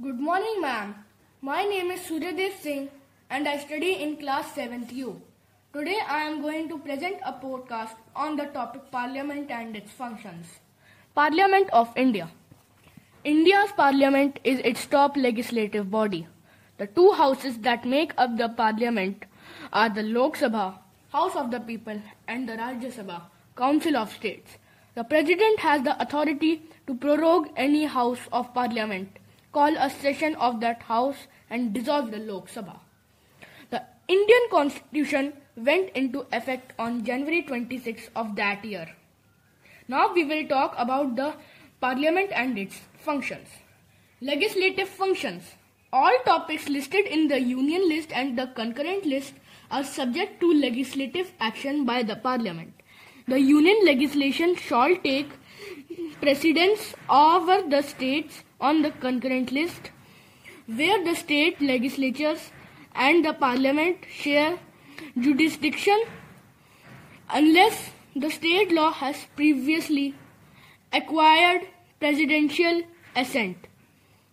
Good morning, ma'am. My name is Suryadev Singh and I study in class 7th U. Today I am going to present a podcast on the topic Parliament and its functions. Parliament of India. India's parliament is its top legislative body. The two houses that make up the parliament are the Lok Sabha, House of the People, and the Rajya Sabha, Council of States. The President has the authority to prorogue any house of parliament, call a session of that house, and dissolve the Lok Sabha. The Indian Constitution went into effect on January 26 of that year. Now we will talk about the Parliament and its functions. Legislative functions. All topics listed in the Union list and the concurrent list are subject to legislative action by the Parliament. The Union legislation shall take precedence over the states on the concurrent list, where the state legislatures and the Parliament share jurisdiction unless the state law has previously acquired presidential assent.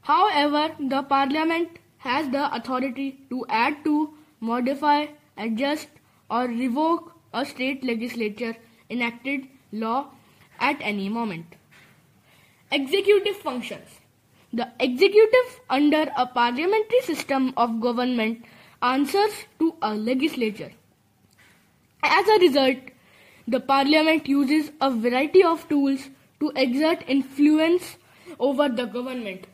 However, the Parliament has the authority to add to, modify, adjust, or revoke a state legislature enacted law at any moment. Executive functions. The executive under a parliamentary system of government answers to a legislature. As a result, the parliament uses a variety of tools to exert influence over the government.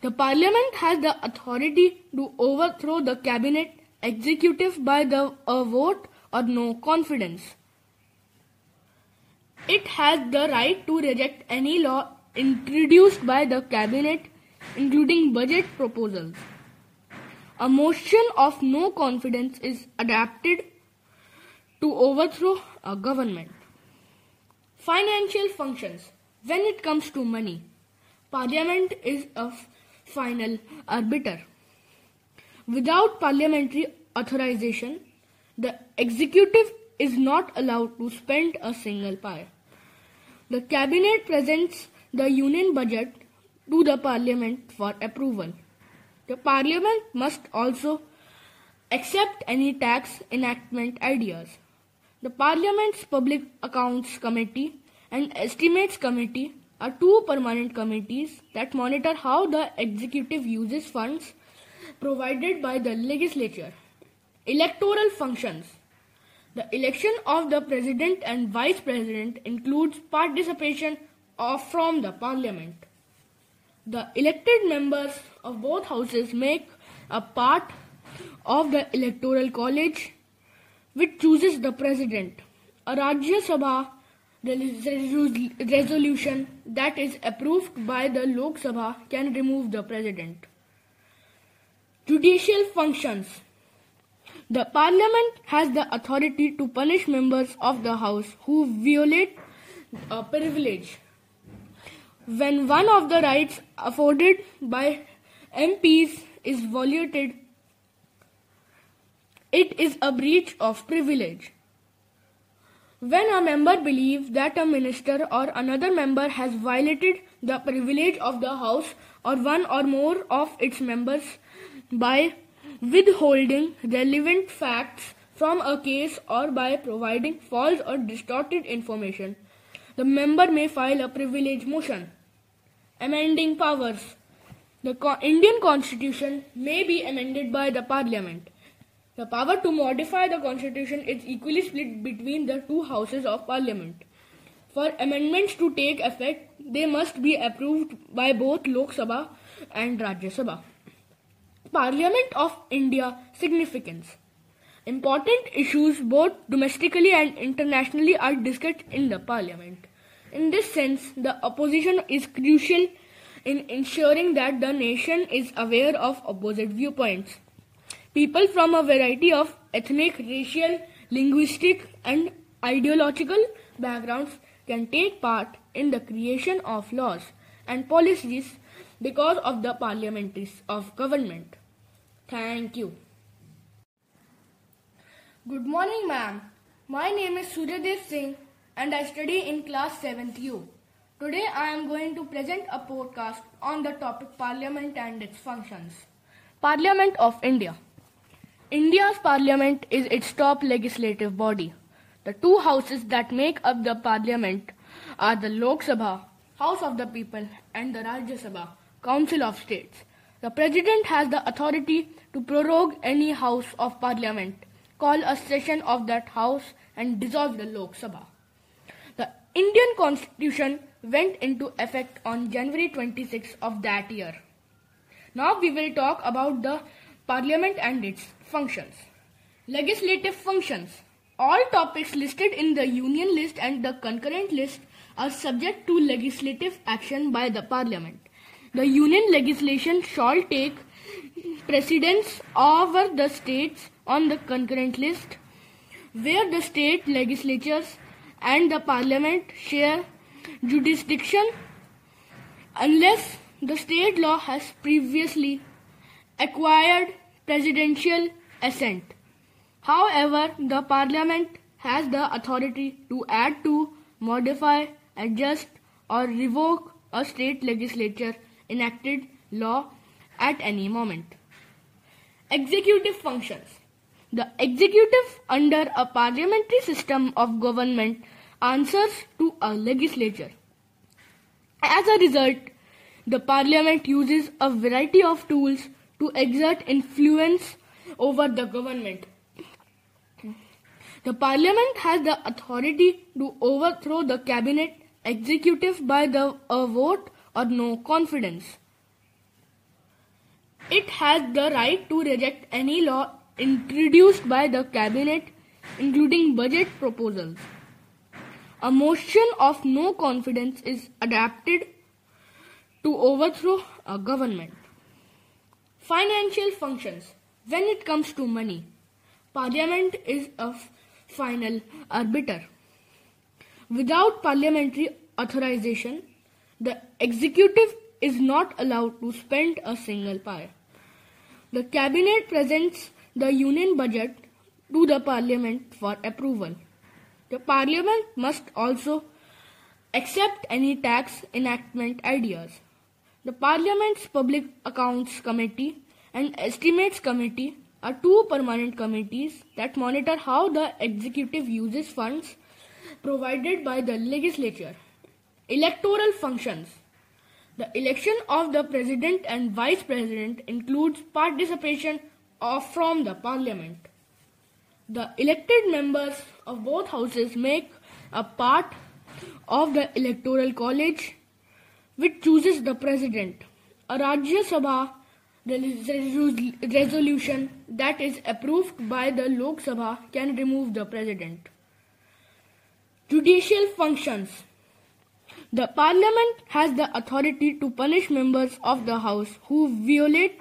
The parliament has the authority to overthrow the cabinet executive by the a vote or no confidence. It has the right to reject any law introduced by the cabinet including budget proposals. A motion of no confidence is adapted to overthrow a government. Financial functions. When it comes to money, Parliament is a final arbiter. Without parliamentary authorization, the executive is not allowed to spend a single pie. The cabinet presents the union budget to the parliament for approval. The parliament must also accept any tax enactment ideas. The Parliament's Public Accounts Committee and Estimates Committee are two permanent committees that monitor how the executive uses funds provided by the legislature. Electoral functions. The election of the president and vice president includes participation of from the parliament. The elected members of both houses make a part of the electoral college which chooses the president. A Rajya Sabha resolution that is approved by the Lok Sabha can remove the president. Judicial functions. The parliament has the authority to punish members of the house who violate a privilege. When one of the rights afforded by MPs is violated, it is a breach of privilege. When a member believes that a minister or another member has violated the privilege of the House or one or more of its members by withholding relevant facts from a case or by providing false or distorted information, the member may file a privilege motion. Amending powers. The Indian Constitution may be amended by the Parliament. The power to modify the Constitution is equally split between the two houses of Parliament. For amendments to take effect, they must be approved by both Lok Sabha and Rajya Sabha. Parliament of India significance. Important issues both domestically and internationally are discussed in the Parliament. In this sense, the opposition is crucial in ensuring that the nation is aware of opposite viewpoints. People from a variety of ethnic, racial, linguistic, and ideological backgrounds can take part in the creation of laws and policies because of the parliamentaries of government. Thank you. Good morning, ma'am. My name is Suryadev Singh and I study in class 7th U. Today I am going to present a podcast on the topic Parliament and its functions. Parliament of India. India's Parliament is its top legislative body. The two houses that make up the Parliament are the Lok Sabha, House of the People, and the Rajya Sabha, Council of States. The President has the authority to prorogue any House of Parliament, call a session of that House, and dissolve the Lok Sabha. The Indian Constitution went into effect on January 26 of that year. Now we will talk about the Parliament and its functions. Legislative functions. All topics listed in the Union list and the concurrent list are subject to legislative action by the Parliament. The Union legislation shall take precedence over the states on the concurrent list, where the state legislatures and the Parliament share jurisdiction unless the state law has previously acquired presidential assent. However, the Parliament has the authority to add to, modify, adjust, or revoke a state legislature enacted law at any moment. Executive functions. The executive under a parliamentary system of government answers to a legislature. As a result, the parliament uses a variety of tools to exert influence over the government. The parliament has the authority to overthrow the cabinet executive by the a vote or no confidence. It has the right to reject any law introduced by the cabinet including budget proposals. A motion of no confidence is adapted to overthrow a government. Financial functions. When it comes to money, Parliament is a final arbiter. Without parliamentary authorization, the executive is not allowed to spend a single pie. The cabinet presents the union budget to the parliament for approval. The parliament must also accept any tax enactment ideas. The parliament's public accounts committee and estimates committee are two permanent committees that monitor how the executive uses funds provided by the legislature. Electoral functions. The election of the president and vice president includes participation of from the parliament. The elected members of both houses make a part of the electoral college which chooses the president. A Rajya Sabha resolution that is approved by the Lok Sabha can remove the president. Judicial functions. The parliament has the authority to punish members of the house who violate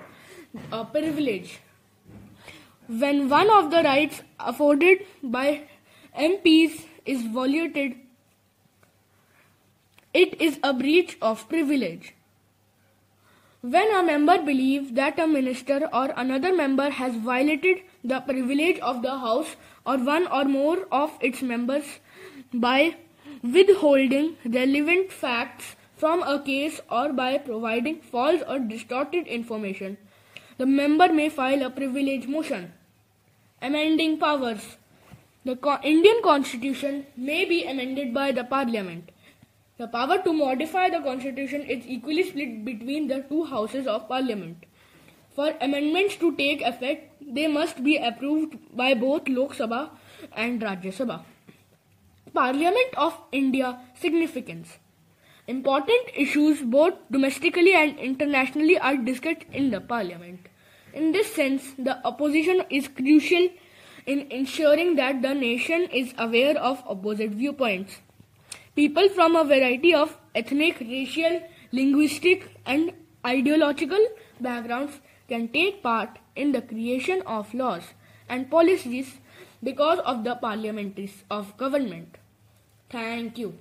a privilege when one of the rights afforded by MPs is violated, it is a breach of privilege. When a member believes that a minister or another member has violated the privilege of the House or one or more of its members by withholding relevant facts from a case or by providing false or distorted information, the member may file a privilege motion amending powers. The Indian Constitution may be amended by the Parliament. The power to modify the Constitution is equally split between the two houses of Parliament. For amendments to take effect, they must be approved by both Lok Sabha and Rajya Sabha. Parliament of India significance. Important issues both domestically and internationally are discussed in the Parliament. In this sense, the opposition is crucial in ensuring that the nation is aware of opposite viewpoints. People from a variety of ethnic, racial, linguistic, and ideological backgrounds can take part in the creation of laws and policies because of the parliamentaries of government. Thank you.